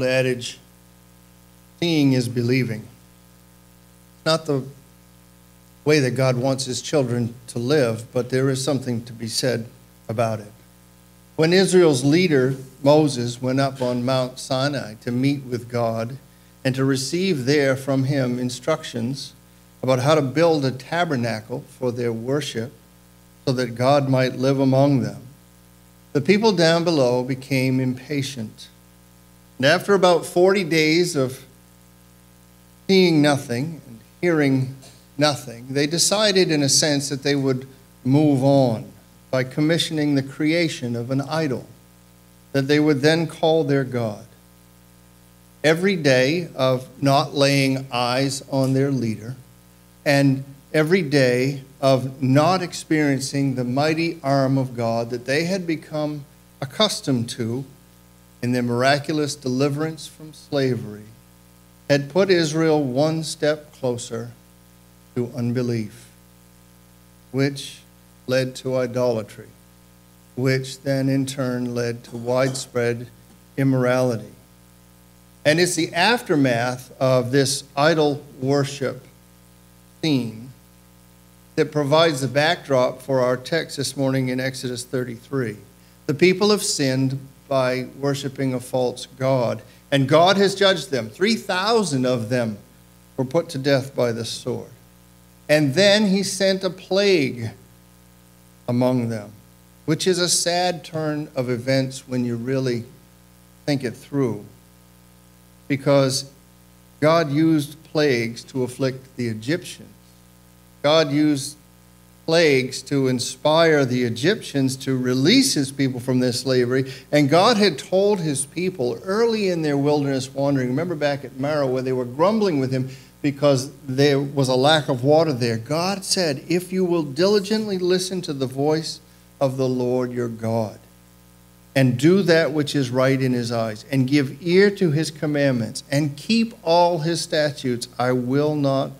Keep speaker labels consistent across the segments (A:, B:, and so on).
A: Adage, seeing is believing. Not the way that God wants his children to live, but there is something to be said about it. When Israel's leader, Moses, went up on Mount Sinai to meet with God and to receive there from him instructions about how to build a tabernacle for their worship so that God might live among them, the people down below became impatient and after about 40 days of seeing nothing and hearing nothing, they decided, in a sense, that they would move on by commissioning the creation of an idol that they would then call their God. Every day of not laying eyes on their leader, and every day of not experiencing the mighty arm of God that they had become accustomed to in their miraculous deliverance from slavery had put Israel one step closer to unbelief, which led to idolatry, which then in turn led to widespread immorality. And it's the aftermath of this idol worship theme that provides the backdrop for our text this morning in Exodus 33. The people have sinned by worshiping a false God. And God has judged them. 3,000 of them were put to death by the sword. And then he sent a plague among them, which is a sad turn of events when you really think it through. Because God used plagues to afflict the Egyptians. God used plagues to inspire the Egyptians to release his people from this slavery. And God had told his people early in their wilderness wandering, remember back at Marah where they were grumbling with him because there was a lack of water there. God said, If you will diligently listen to the voice of the Lord your God, and do that which is right in his eyes, and give ear to his commandments, and keep all his statutes, I will not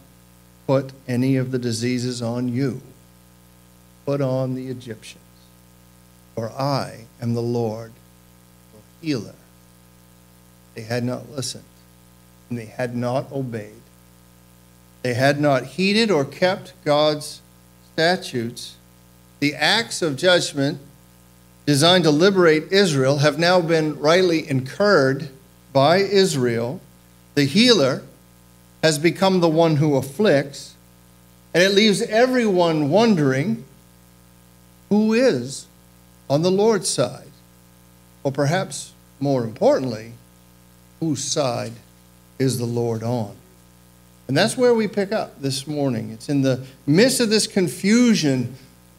A: put any of the diseases on you put on the Egyptians, for I am the Lord, your healer. They had not listened, and they had not obeyed. They had not heeded or kept God's statutes. The acts of judgment designed to liberate Israel have now been rightly incurred by Israel. The healer has become the one who afflicts, and it leaves everyone wondering who is on the Lord's side? Or perhaps more importantly, whose side is the Lord on? And that's where we pick up this morning. It's in the midst of this confusion,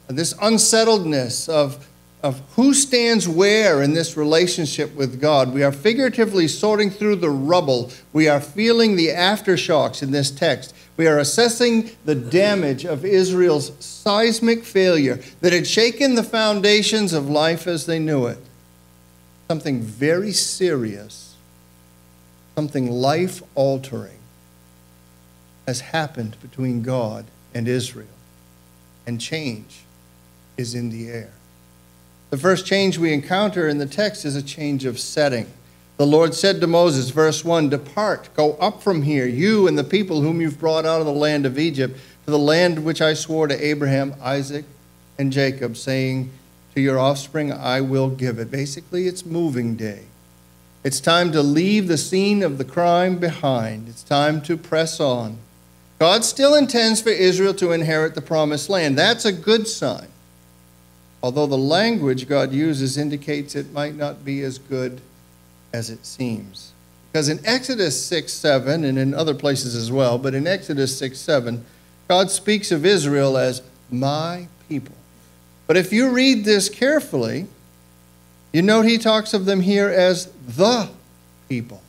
A: this unsettledness of of who stands where in this relationship with God. We are figuratively sorting through the rubble. We are feeling the aftershocks in this text. We are assessing the damage of Israel's seismic failure that had shaken the foundations of life as they knew it. Something very serious, something life altering has happened between God and Israel, and change is in the air. The first change we encounter in the text is a change of setting. The Lord said to Moses, verse 1 Depart, go up from here, you and the people whom you've brought out of the land of Egypt, to the land which I swore to Abraham, Isaac, and Jacob, saying, To your offspring I will give it. Basically, it's moving day. It's time to leave the scene of the crime behind. It's time to press on. God still intends for Israel to inherit the promised land. That's a good sign although the language God uses indicates it might not be as good as it seems. Because in Exodus 6 7, and in other places as well, but in Exodus 6 7, God speaks of Israel as my people. But if you read this carefully, you note he talks of them here as the people.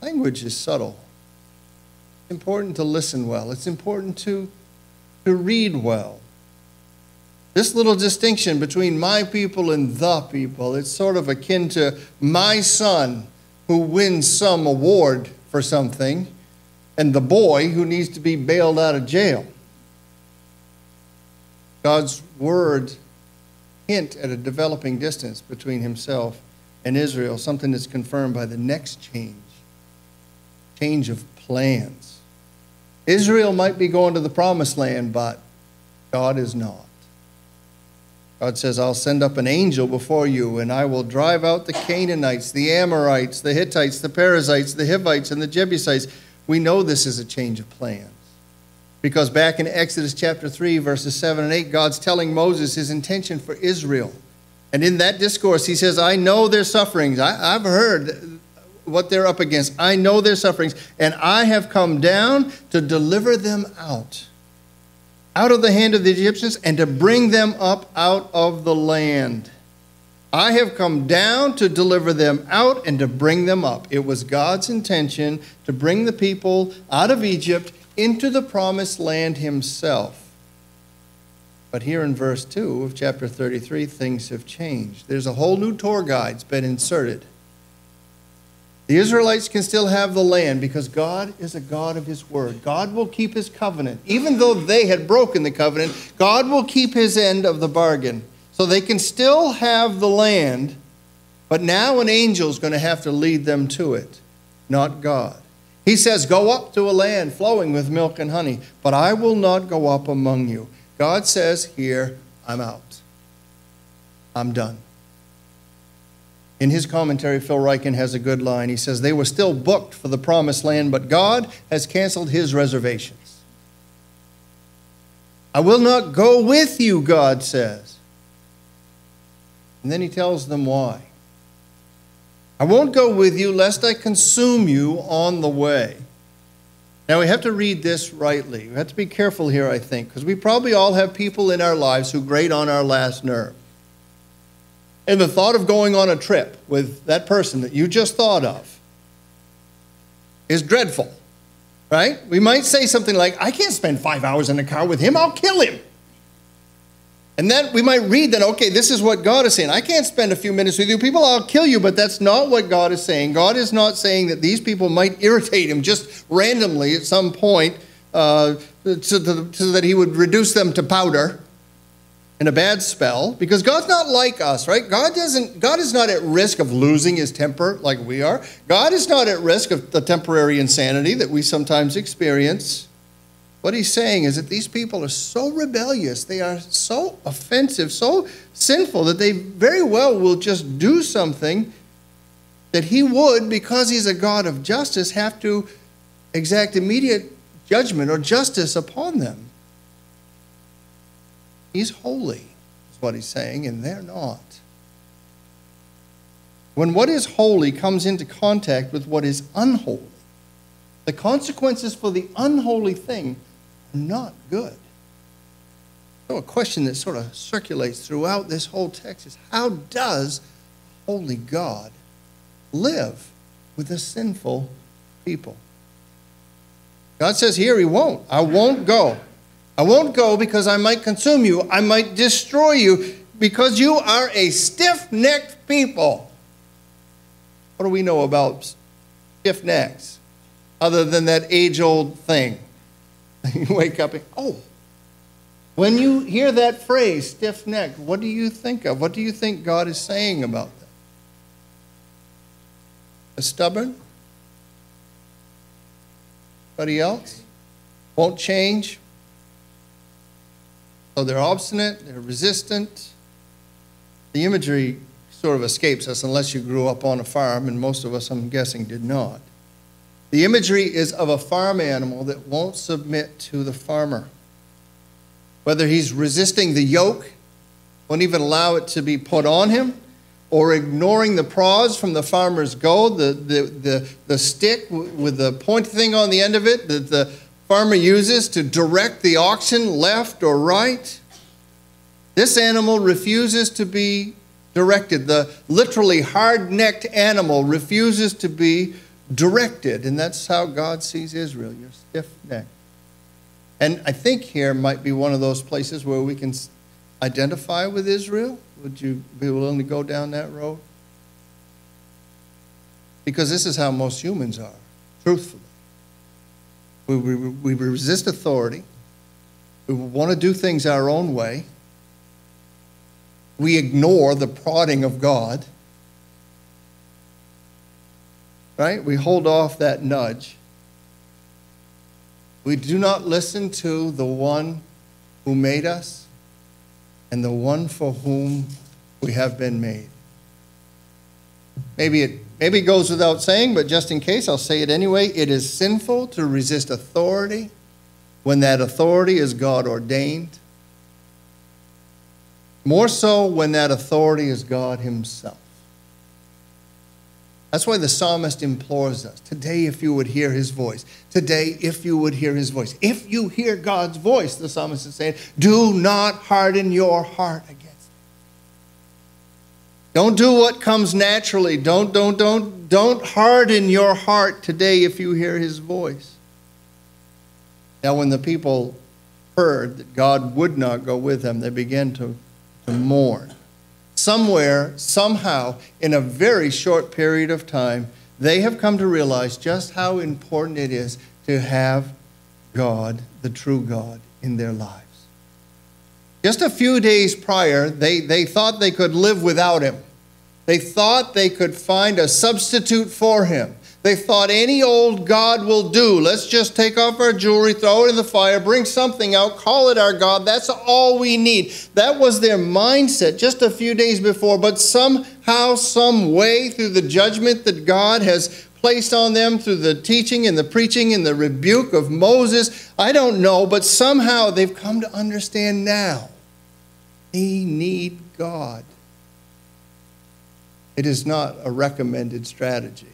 A: Language is subtle. It's important to listen well, it's important to, to read well. This little distinction between my people and the people, it's sort of akin to my son who wins some award for something and the boy who needs to be bailed out of jail. God's word hint at a developing distance between himself and Israel, something that's confirmed by the next change change of plans. Israel might be going to the promised land, but God is not. God says, I'll send up an angel before you, and I will drive out the Canaanites, the Amorites, the Hittites, the Perizzites, the Hivites, and the Jebusites. We know this is a change of plans. Because back in Exodus chapter 3, verses 7 and 8, God's telling Moses his intention for Israel. And in that discourse, he says, I know their sufferings. I, have heard what they're up against. I know their sufferings, and I have come down to deliver them out out of the hand of the Egyptians and to bring them up out of the land. I have come down to deliver them out and to bring them up. It was God's intention to bring the people out of Egypt into the promised land himself. But here in verse 2 of chapter 33, things have changed. There's a whole new tour guide's been inserted. The Israelites can still have the land because God is a God of His word. God will keep His covenant. Even though they had broken the covenant, God will keep His end of the bargain. So they can still have the land, but now an angel is going to have to lead them to it, not God. He says, Go up to a land flowing with milk and honey, but I will not go up among you. God says here, I'm out. I'm done. In his commentary, Phil Ryken has a good line. He says, They were still booked for the promised land, but God has canceled his reservations. I will not go with you, God says. And then he tells them why. I won't go with you lest I consume you on the way. Now we have to read this rightly. We have to be careful here, I think, because we probably all have people in our lives who grate on our last nerve. And the thought of going on a trip with that person that you just thought of is dreadful, right? We might say something like, I can't spend five hours in a car with him, I'll kill him. And then we might read that, okay, this is what God is saying. I can't spend a few minutes with you. People, I'll kill you, but that's not what God is saying. God is not saying that these people might irritate him just randomly at some point uh, so, so that he would reduce them to powder in a bad spell because God's not like us, right? God doesn't God is not at risk of losing his temper like we are. God is not at risk of the temporary insanity that we sometimes experience. What he's saying is that these people are so rebellious, they are so offensive, so sinful that they very well will just do something that he would because he's a God of justice have to exact immediate judgment or justice upon them. He's holy, is what he's saying, and they're not. When what is holy comes into contact with what is unholy, the consequences for the unholy thing are not good. So, a question that sort of circulates throughout this whole text is how does holy God live with a sinful people? God says here, He won't. I won't go. I won't go because I might consume you. I might destroy you because you are a stiff necked people. What do we know about stiff necks other than that age old thing? you wake up and, oh, when you hear that phrase, stiff necked, what do you think of? What do you think God is saying about that? A stubborn? Anybody else? Won't change? So they're obstinate, they're resistant. The imagery sort of escapes us unless you grew up on a farm, and most of us, I'm guessing, did not. The imagery is of a farm animal that won't submit to the farmer. Whether he's resisting the yoke, won't even allow it to be put on him, or ignoring the prods from the farmer's goad, the, the, the, the stick with the point thing on the end of it that the farmer uses to direct the oxen left or right. This animal refuses to be directed. The literally hard necked animal refuses to be directed. And that's how God sees Israel. You're stiff necked. And I think here might be one of those places where we can identify with Israel. Would you be willing to go down that road? Because this is how most humans are, truthfully. We, we, we resist authority. We want to do things our own way. We ignore the prodding of God. right? We hold off that nudge. We do not listen to the one who made us and the one for whom we have been made. Maybe it maybe it goes without saying, but just in case, I'll say it anyway. It is sinful to resist authority when that authority is God ordained. More so when that authority is God Himself. That's why the psalmist implores us today, if you would hear his voice. Today, if you would hear his voice. If you hear God's voice, the psalmist is saying, do not harden your heart against it. Don't do what comes naturally. Don't, don't, don't, don't harden your heart today if you hear his voice. Now, when the people heard that God would not go with them, they began to, to mourn somewhere, somehow, in a very short period of time, they have come to realize just how important it is to have God, the true God, in their lives. Just a few days prior, they, they thought they could live without him. They thought they could find a substitute for him. They thought any old God will do. Let's just take off our jewelry, throw it in the fire, bring something out, call it our God. That's all we need. That was their mindset just a few days before. But somehow, some way, through the judgment that God has placed on them, through the teaching and the preaching and the rebuke of Moses, I don't know, but somehow they've come to understand now. They need God. It is not a recommended strategy.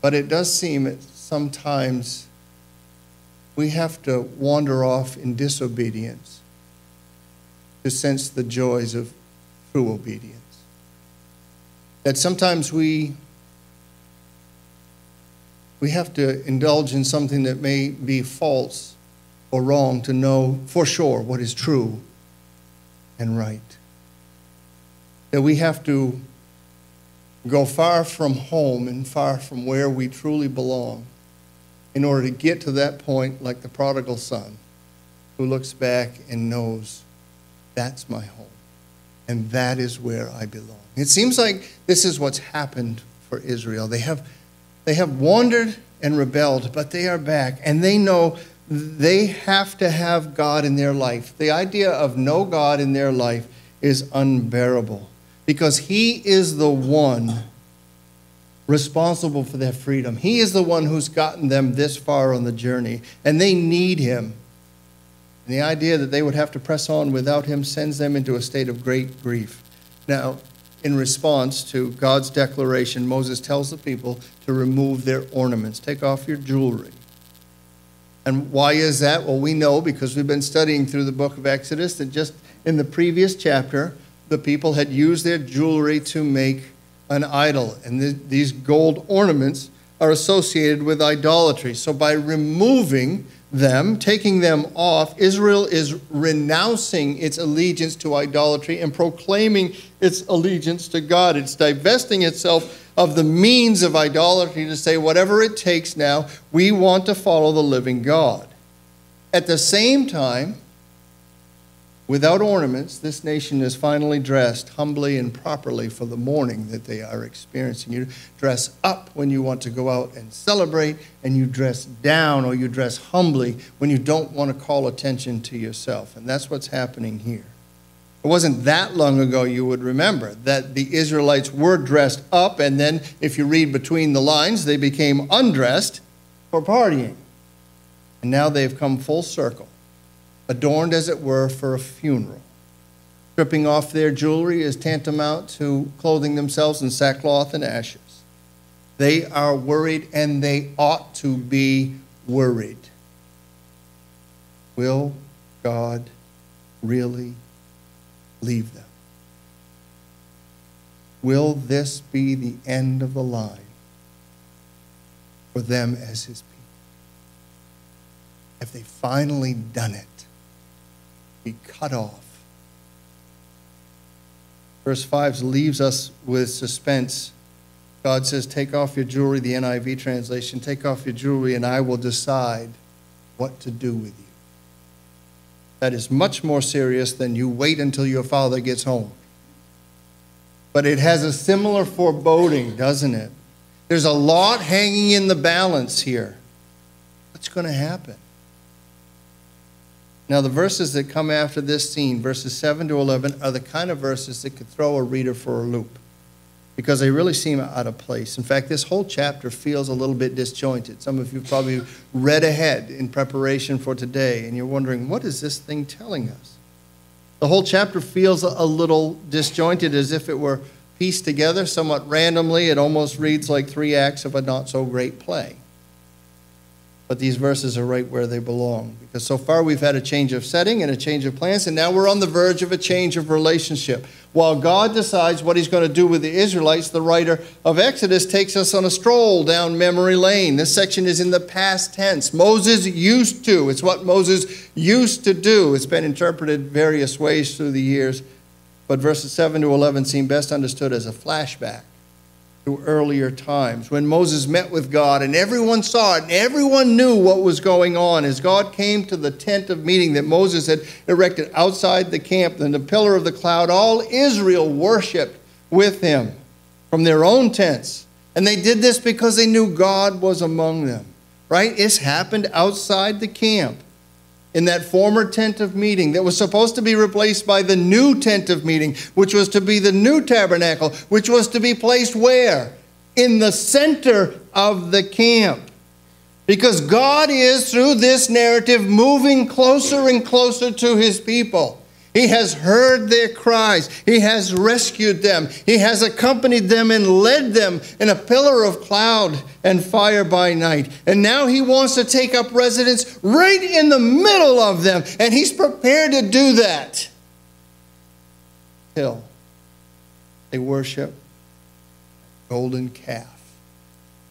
A: But it does seem that sometimes we have to wander off in disobedience to sense the joys of true obedience. That sometimes we we have to indulge in something that may be false or wrong to know for sure what is true and right. That we have to go far from home and far from where we truly belong in order to get to that point like the prodigal son who looks back and knows that's my home and that is where I belong. It seems like this is what's happened for Israel. They have, they have wandered and rebelled, but they are back and they know they have to have God in their life. The idea of no God in their life is unbearable because He is the one responsible for their freedom. He is the one who's gotten them this far on the journey, and they need Him. And the idea that they would have to press on without Him sends them into a state of great grief. Now, in response to God's declaration, Moses tells the people to remove their ornaments, take off your jewelry. And why is that? Well, we know because we've been studying through the book of Exodus that just in the previous chapter, the people had used their jewelry to make an idol. And th- these gold ornaments are associated with idolatry. So by removing them, taking them off, Israel is renouncing its allegiance to idolatry and proclaiming its allegiance to God. It's divesting itself of the means of idolatry to say, whatever it takes now, we want to follow the living God. At the same time, Without ornaments, this nation is finally dressed humbly and properly for the mourning that they are experiencing. You dress up when you want to go out and celebrate, and you dress down or you dress humbly when you don't want to call attention to yourself. And that's what's happening here. It wasn't that long ago, you would remember, that the Israelites were dressed up, and then if you read between the lines, they became undressed for partying. And now they've come full circle adorned as it were for a funeral. Stripping off their jewelry is tantamount to clothing themselves in sackcloth and ashes. They are worried, and they ought to be worried. Will God really leave them? Will this be the end of the line for them as his people? Have they finally done it? be cut off. Verse 5 leaves us with suspense. God says, Take off your jewelry, the NIV translation, take off your jewelry, and I will decide what to do with you. That is much more serious than you wait until your father gets home. But it has a similar foreboding, doesn't it? There's a lot hanging in the balance here. What's going to happen? Now, the verses that come after this scene, verses 7 to 11, are the kind of verses that could throw a reader for a loop because they really seem out of place. In fact, this whole chapter feels a little bit disjointed. Some of you probably read ahead in preparation for today, and you're wondering, what is this thing telling us? The whole chapter feels a little disjointed as if it were pieced together somewhat randomly. It almost reads like three acts of a not so great play. But these verses are right where they belong. Because so far we've had a change of setting and a change of plans, and now we're on the verge of a change of relationship. While God decides what he's going to do with the Israelites, the writer of Exodus takes us on a stroll down memory lane. This section is in the past tense. Moses used to. It's what Moses used to do. It's been interpreted various ways through the years, but verses 7 to 11 seem best understood as a flashback to earlier times when Moses met with God and everyone saw it and everyone knew what was going on as God came to the tent of meeting that Moses had erected outside the camp and the pillar of the cloud. All Israel worshiped with him from their own tents. And they did this because they knew God was among them, right? It's happened outside the camp in that former tent of meeting that was supposed to be replaced by the new tent of meeting, which was to be the new tabernacle, which was to be placed where? In the center of the camp. Because God is, through this narrative, moving closer and closer to his people. He has heard their cries. He has rescued them. He has accompanied them and led them in a pillar of cloud and fire by night. And now he wants to take up residence right in the middle of them. And he's prepared to do that. Till they worship golden calf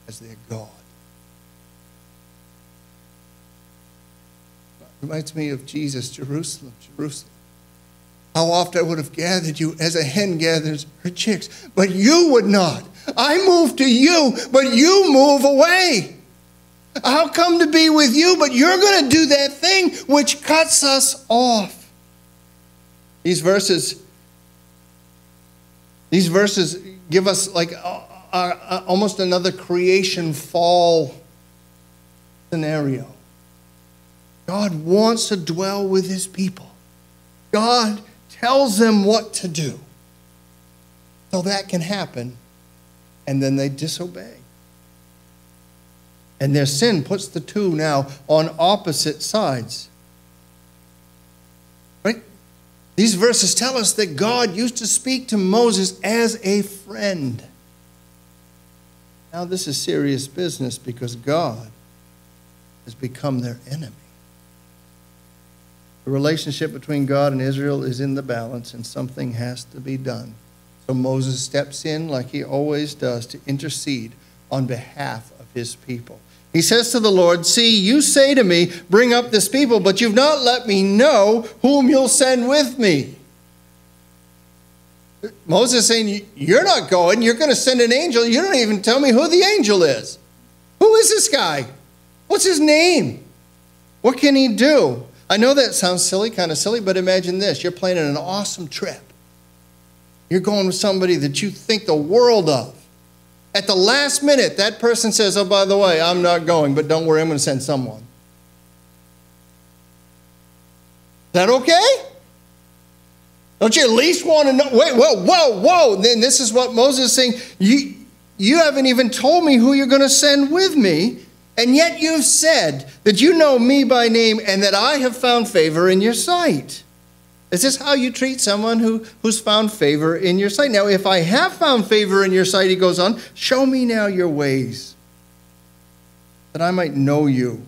A: as their God. Reminds me of Jesus, Jerusalem, Jerusalem. How oft I would have gathered you as a hen gathers her chicks, but you would not. I move to you, but you move away. I'll come to be with you, but you're going to do that thing which cuts us off. These verses, these verses give us like a, a, a, almost another creation fall scenario. God wants to dwell with his people. God tells them what to do. So that can happen, and then they disobey. And their sin puts the two now on opposite sides. Right? These verses tell us that God used to speak to Moses as a friend. Now, this is serious business because God has become their enemy. The relationship between God and Israel is in the balance, and something has to be done. So Moses steps in, like he always does, to intercede on behalf of his people. He says to the Lord, See, you say to me, Bring up this people, but you've not let me know whom you'll send with me. Moses saying, You're not going. You're going to send an angel. You don't even tell me who the angel is. Who is this guy? What's his name? What can he do? I know that sounds silly, kind of silly, but imagine this you're planning an awesome trip. You're going with somebody that you think the world of. At the last minute, that person says, Oh, by the way, I'm not going, but don't worry, I'm going to send someone. Is that okay? Don't you at least want to know? Wait, whoa, whoa, whoa. Then this is what Moses is saying. You, you haven't even told me who you're going to send with me. And yet you've said that you know me by name and that I have found favor in your sight. Is this how you treat someone who, who's found favor in your sight? Now, if I have found favor in your sight, he goes on, show me now your ways, that I might know you.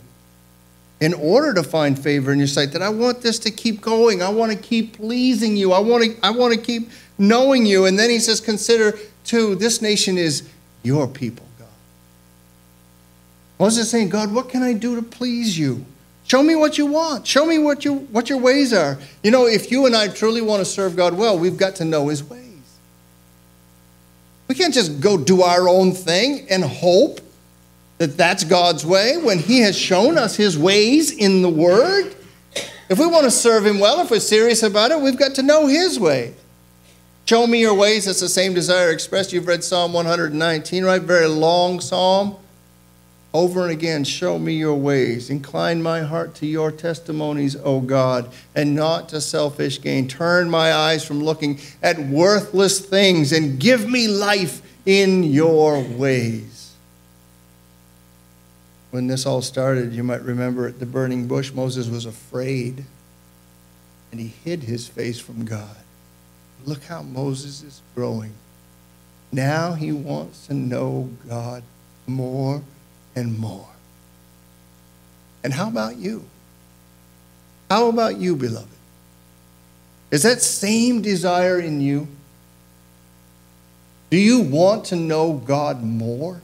A: In order to find favor in your sight, that I want this to keep going. I want to keep pleasing you. I want to, I want to keep knowing you. And then he says, consider too, this nation is your people. Moses is saying, God, what can I do to please you? Show me what you want. Show me what, you, what your ways are. You know, if you and I truly want to serve God well, we've got to know his ways. We can't just go do our own thing and hope that that's God's way when he has shown us his ways in the word. If we want to serve him well, if we're serious about it, we've got to know his way. Show me your ways. That's the same desire expressed. You've read Psalm 119, right? Very long psalm. Over and again, show me your ways. Incline my heart to your testimonies, O God, and not to selfish gain. Turn my eyes from looking at worthless things and give me life in your ways. When this all started, you might remember at the burning bush, Moses was afraid and he hid his face from God. Look how Moses is growing. Now he wants to know God more and more. And how about you? How about you, beloved? Is that same desire in you? Do you want to know God more?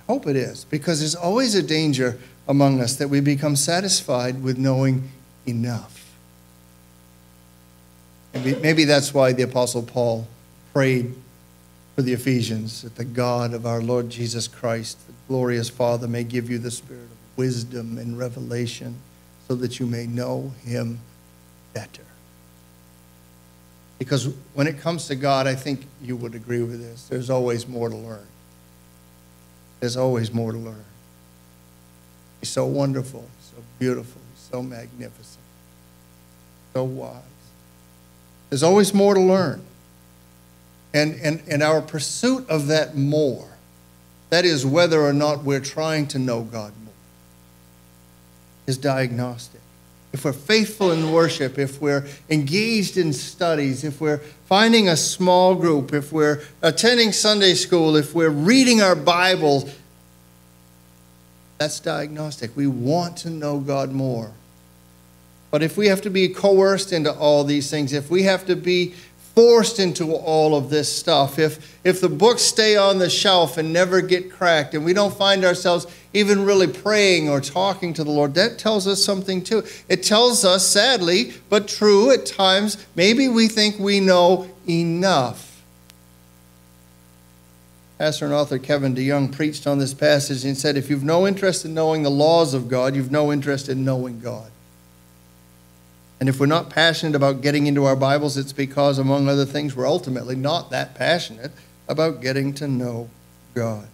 A: I hope it is, because there's always a danger among us that we become satisfied with knowing enough. Maybe, maybe that's why the Apostle Paul prayed for the Ephesians that the God of our Lord Jesus Christ, the glorious Father, may give you the spirit of wisdom and revelation so that you may know him better. Because when it comes to God, I think you would agree with this. There's always more to learn. There's always more to learn. He's so wonderful, so beautiful, so magnificent, so wise. There's always more to learn. And, and, and our pursuit of that more, that is whether or not we're trying to know God more, is diagnostic. If we're faithful in worship, if we're engaged in studies, if we're finding a small group, if we're attending Sunday school, if we're reading our Bible, that's diagnostic. We want to know God more. But if we have to be coerced into all these things, if we have to be forced into all of this stuff, if, if the books stay on the shelf and never get cracked, and we don't find ourselves even really praying or talking to the Lord, that tells us something too. It tells us, sadly, but true at times, maybe we think we know enough. Pastor and author Kevin DeYoung preached on this passage and said, If you've no interest in knowing the laws of God, you've no interest in knowing God. And if we're not passionate about getting into our Bibles, it's because, among other things, we're ultimately not that passionate about getting to know God.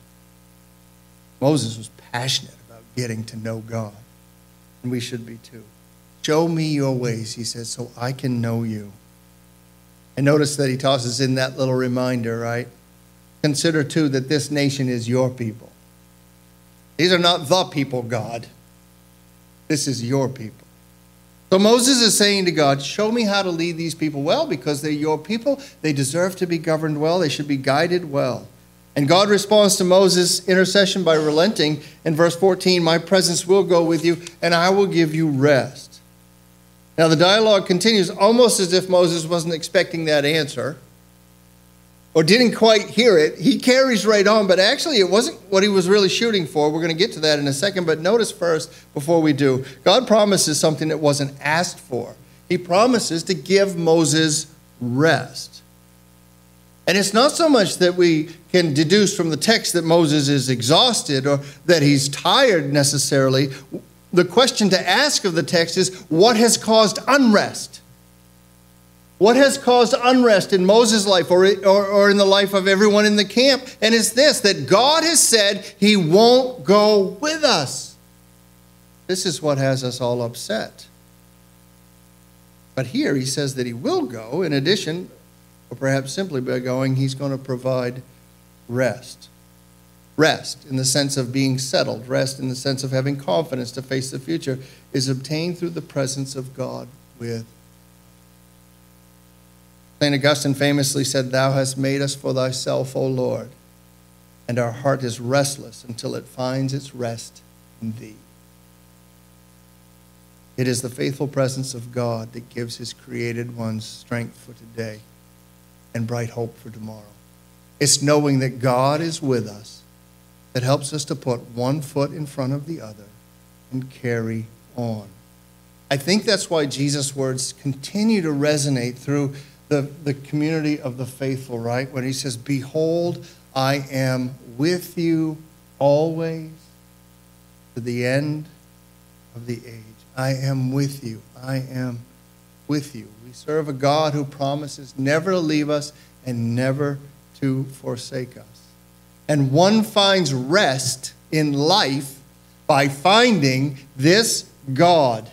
A: Moses was passionate about getting to know God, and we should be too. Show me your ways, he says, so I can know you. And notice that he tosses in that little reminder, right? Consider too that this nation is your people. These are not the people, God. This is your people. So Moses is saying to God, Show me how to lead these people well because they're your people. They deserve to be governed well. They should be guided well. And God responds to Moses' intercession by relenting. In verse 14, My presence will go with you, and I will give you rest. Now the dialogue continues almost as if Moses wasn't expecting that answer or didn't quite hear it, he carries right on, but actually it wasn't what he was really shooting for. We're going to get to that in a second, but notice first, before we do, God promises something that wasn't asked for. He promises to give Moses rest. And it's not so much that we can deduce from the text that Moses is exhausted or that he's tired necessarily. The question to ask of the text is what has caused unrest? What has caused unrest in Moses' life or, or, or, in the life of everyone in the camp? And it's this that God has said he won't go with us. This is what has us all upset. But here he says that he will go. In addition, or perhaps simply by going, he's going to provide rest. Rest in the sense of being settled, rest in the sense of having confidence to face the future, is obtained through the presence of God with St. Augustine famously said, Thou hast made us for thyself, O Lord, and our heart is restless until it finds its rest in thee. It is the faithful presence of God that gives his created ones strength for today and bright hope for tomorrow. It's knowing that God is with us that helps us to put one foot in front of the other and carry on. I think that's why Jesus' words continue to resonate through the, the community of the faithful, right? When he says, Behold, I am with you always to the end of the age. I am with you. I am with you. We serve a God who promises never to leave us and never to forsake us. And one finds rest in life by finding this God.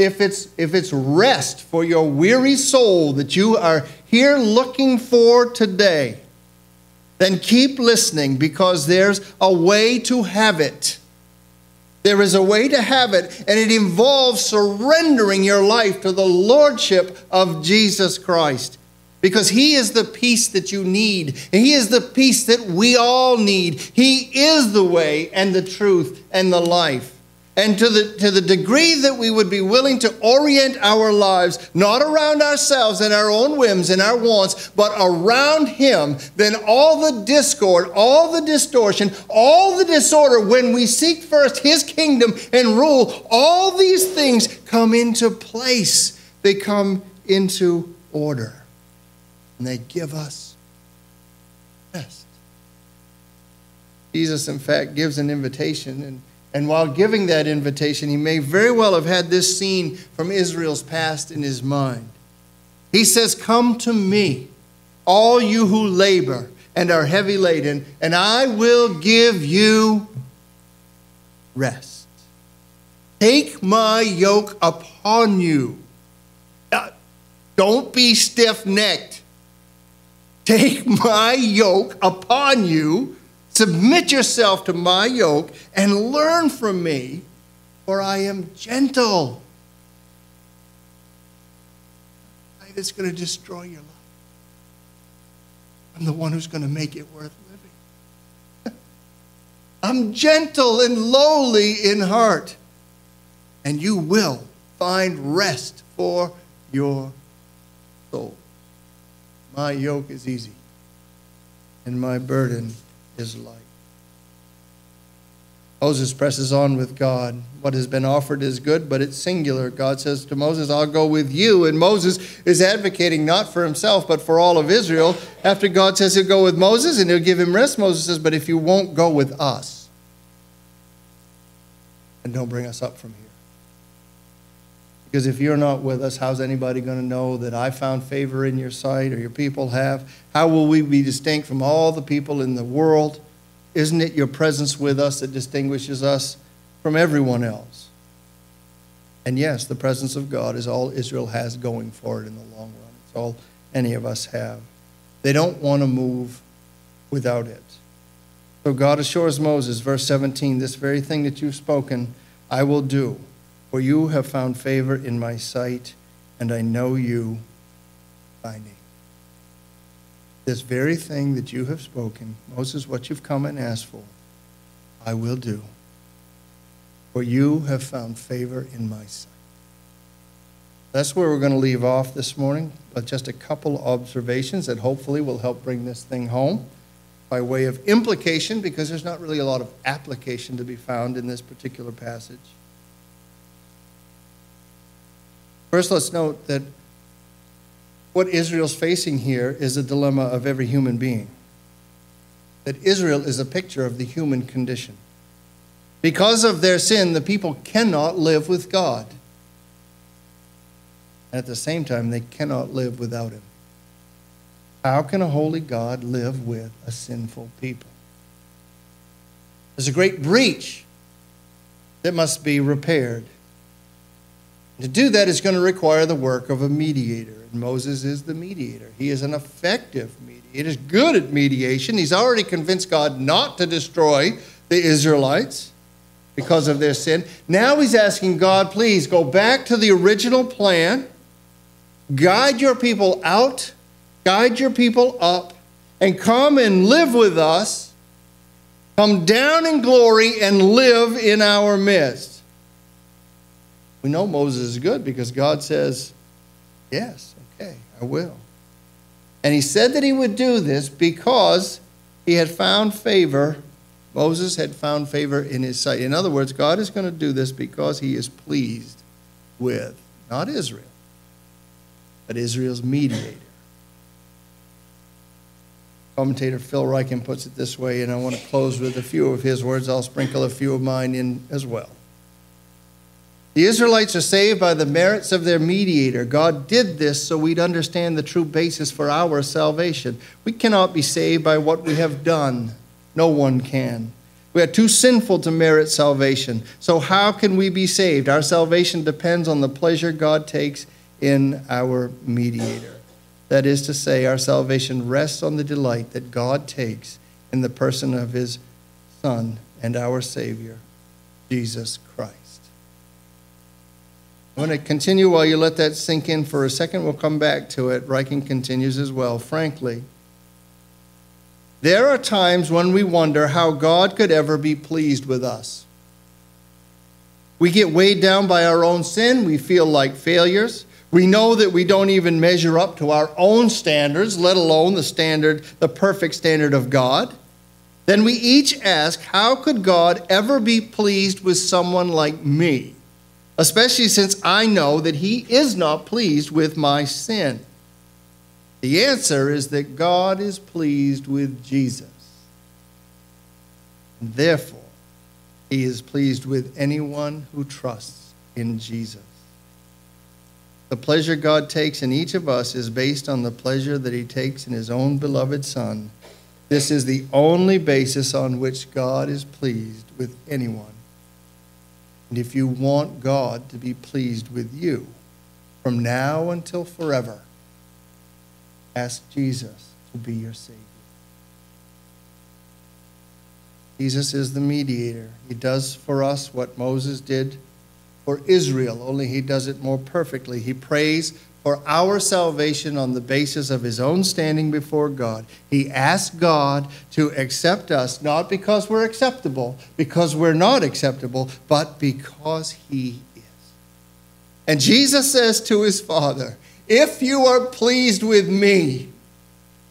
A: If it's, if it's rest for your weary soul that you are here looking for today, then keep listening because there's a way to have it. There is a way to have it, and it involves surrendering your life to the Lordship of Jesus Christ because He is the peace that you need. and He is the peace that we all need. He is the way and the truth and the life. And to the, to the degree that we would be willing to orient our lives, not around ourselves and our own whims and our wants, but around Him, then all the discord, all the distortion, all the disorder, when we seek first His kingdom and rule, all these things come into place. They come into order. And they give us rest. Jesus, in fact, gives an invitation and and while giving that invitation, he may very well have had this scene from Israel's past in his mind. He says, Come to me, all you who labor and are heavy laden, and I will give you rest. Take my yoke upon you. Don't be stiff necked. Take my yoke upon you Submit yourself to my yoke and learn from me, for I am gentle. It's going to destroy your life. I'm the one who's going to make it worth living. I'm gentle and lowly in heart, and you will find rest for your soul. My yoke is easy, and my burden is light. Moses presses on with God. What has been offered is good, but it's singular. God says to Moses, I'll go with you. And Moses is advocating not for himself, but for all of Israel. After God says he'll go with Moses and he'll give him rest, Moses says, But if you won't go with us, and don't bring us up from here. Because if you're not with us, how's anybody going to know that I found favor in your sight or your people have? How will we be distinct from all the people in the world? Isn't it your presence with us that distinguishes us from everyone else? And yes, the presence of God is all Israel has going for it in the long run. It's all any of us have. They don't want to move without it. So God assures Moses, verse 17, this very thing that you've spoken, I will do for you have found favor in my sight, and I know you by name. This very thing that you have spoken, Moses, what you've come and asked for, I will do. For you have found favor in my sight. That's where we're going to leave off this morning, but just a couple observations that hopefully will help bring this thing home by way of implication, because there's not really a lot of application to be found in this particular passage. First, let's note that what Israel's facing here is a dilemma of every human being. That Israel is a picture of the human condition. Because of their sin, the people cannot live with God. And at the same time, they cannot live without Him. How can a holy God live with a sinful people? There's a great breach that must be repaired. To do that is going to require the work of a mediator. And Moses is the mediator. He is an effective mediator. He's good at mediation. He's already convinced God not to destroy the Israelites because of their sin. Now he's asking God, please go back to the original plan, guide your people out, guide your people up, and come and live with us. Come down in glory and live in our midst. We know Moses is good because God says, Yes, okay, I will. And he said that he would do this because he had found favor. Moses had found favor in his sight. In other words, God is going to do this because he is pleased with not Israel, but Israel's mediator. Commentator Phil Ryken puts it this way, and I want to close with a few of his words. I'll sprinkle a few of mine in as well. The Israelites are saved by the merits of their mediator. God did this so we'd understand the true basis for our salvation. We cannot be saved by what we have done. No one can. We are too sinful to merit salvation. So, how can we be saved? Our salvation depends on the pleasure God takes in our mediator. That is to say, our salvation rests on the delight that God takes in the person of his Son and our Savior, Jesus Christ. I'm going to continue while you let that sink in for a second. We'll come back to it. Ryken continues as well. Frankly, there are times when we wonder how God could ever be pleased with us. We get weighed down by our own sin. We feel like failures. We know that we don't even measure up to our own standards, let alone the standard, the perfect standard of God. Then we each ask, how could God ever be pleased with someone like me? Especially since I know that He is not pleased with my sin? The answer is that God is pleased with Jesus. And therefore, He is pleased with anyone who trusts in Jesus. The pleasure God takes in each of us is based on the pleasure that He takes in His own beloved Son. This is the only basis on which God is pleased with anyone. And if you want God to be pleased with you from now until forever, ask Jesus to be your Savior. Jesus is the mediator. He does for us what Moses did for Israel, only he does it more perfectly. He prays for our salvation on the basis of his own standing before God. He asked God to accept us, not because we're acceptable, because we're not acceptable, but because he is. And Jesus says to his Father, If you are pleased with me,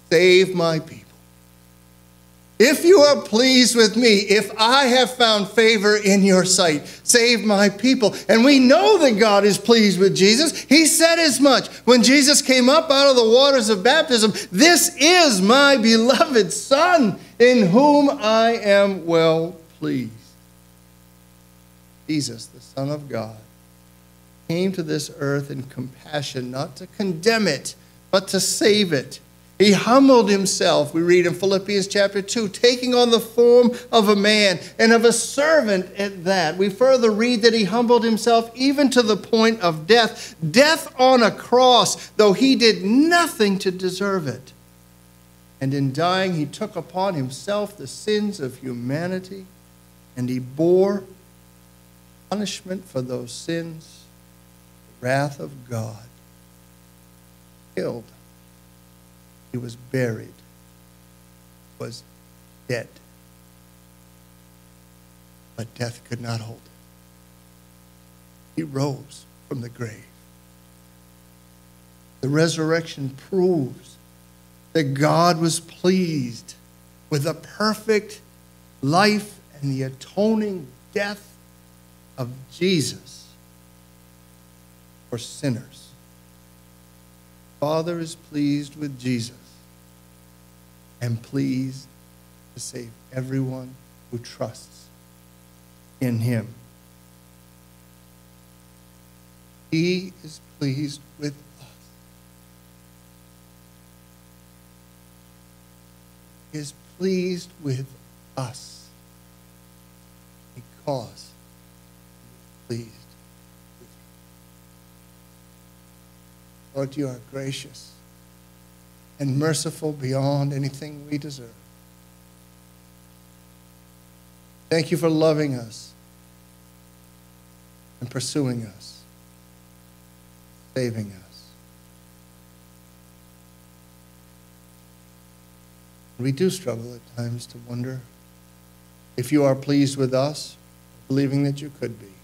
A: save my people. If you are pleased with me, if I have found favor in your sight, save my people. And we know that God is pleased with Jesus. He said as much when Jesus came up out of the waters of baptism This is my beloved Son, in whom I am well pleased. Jesus, the Son of God, came to this earth in compassion, not to condemn it, but to save it. He humbled himself, we read in Philippians chapter 2, taking on the form of a man and of a servant at that. We further read that he humbled himself even to the point of death, death on a cross, though he did nothing to deserve it. And in dying, he took upon himself the sins of humanity and he bore punishment for those sins, the wrath of God, killed he was buried, was dead. But death could not hold him. He rose from the grave. The resurrection proves that God was pleased with the perfect life and the atoning death of Jesus for sinners. Father is pleased with Jesus and pleased to save everyone who trusts in him. He is pleased with us. He is pleased with us because he is pleased Lord, you are gracious and merciful beyond anything we deserve. Thank you for loving us and pursuing us, saving us. We do struggle at times to wonder if you are pleased with us, believing that you could be.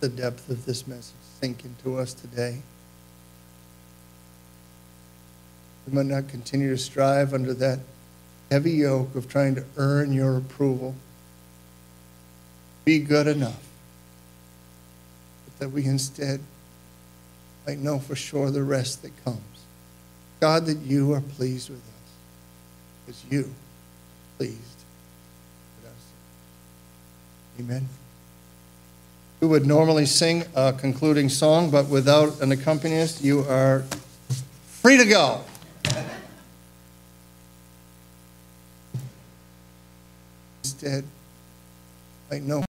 A: The depth of this message sink into us today. We might not continue to strive under that heavy yoke of trying to earn your approval. Be good enough. But that we instead might know for sure the rest that comes. God, that you are pleased with us. Because you pleased with us. Amen. We would normally sing a concluding song, but without an accompanist, you are free to go. Instead, I know.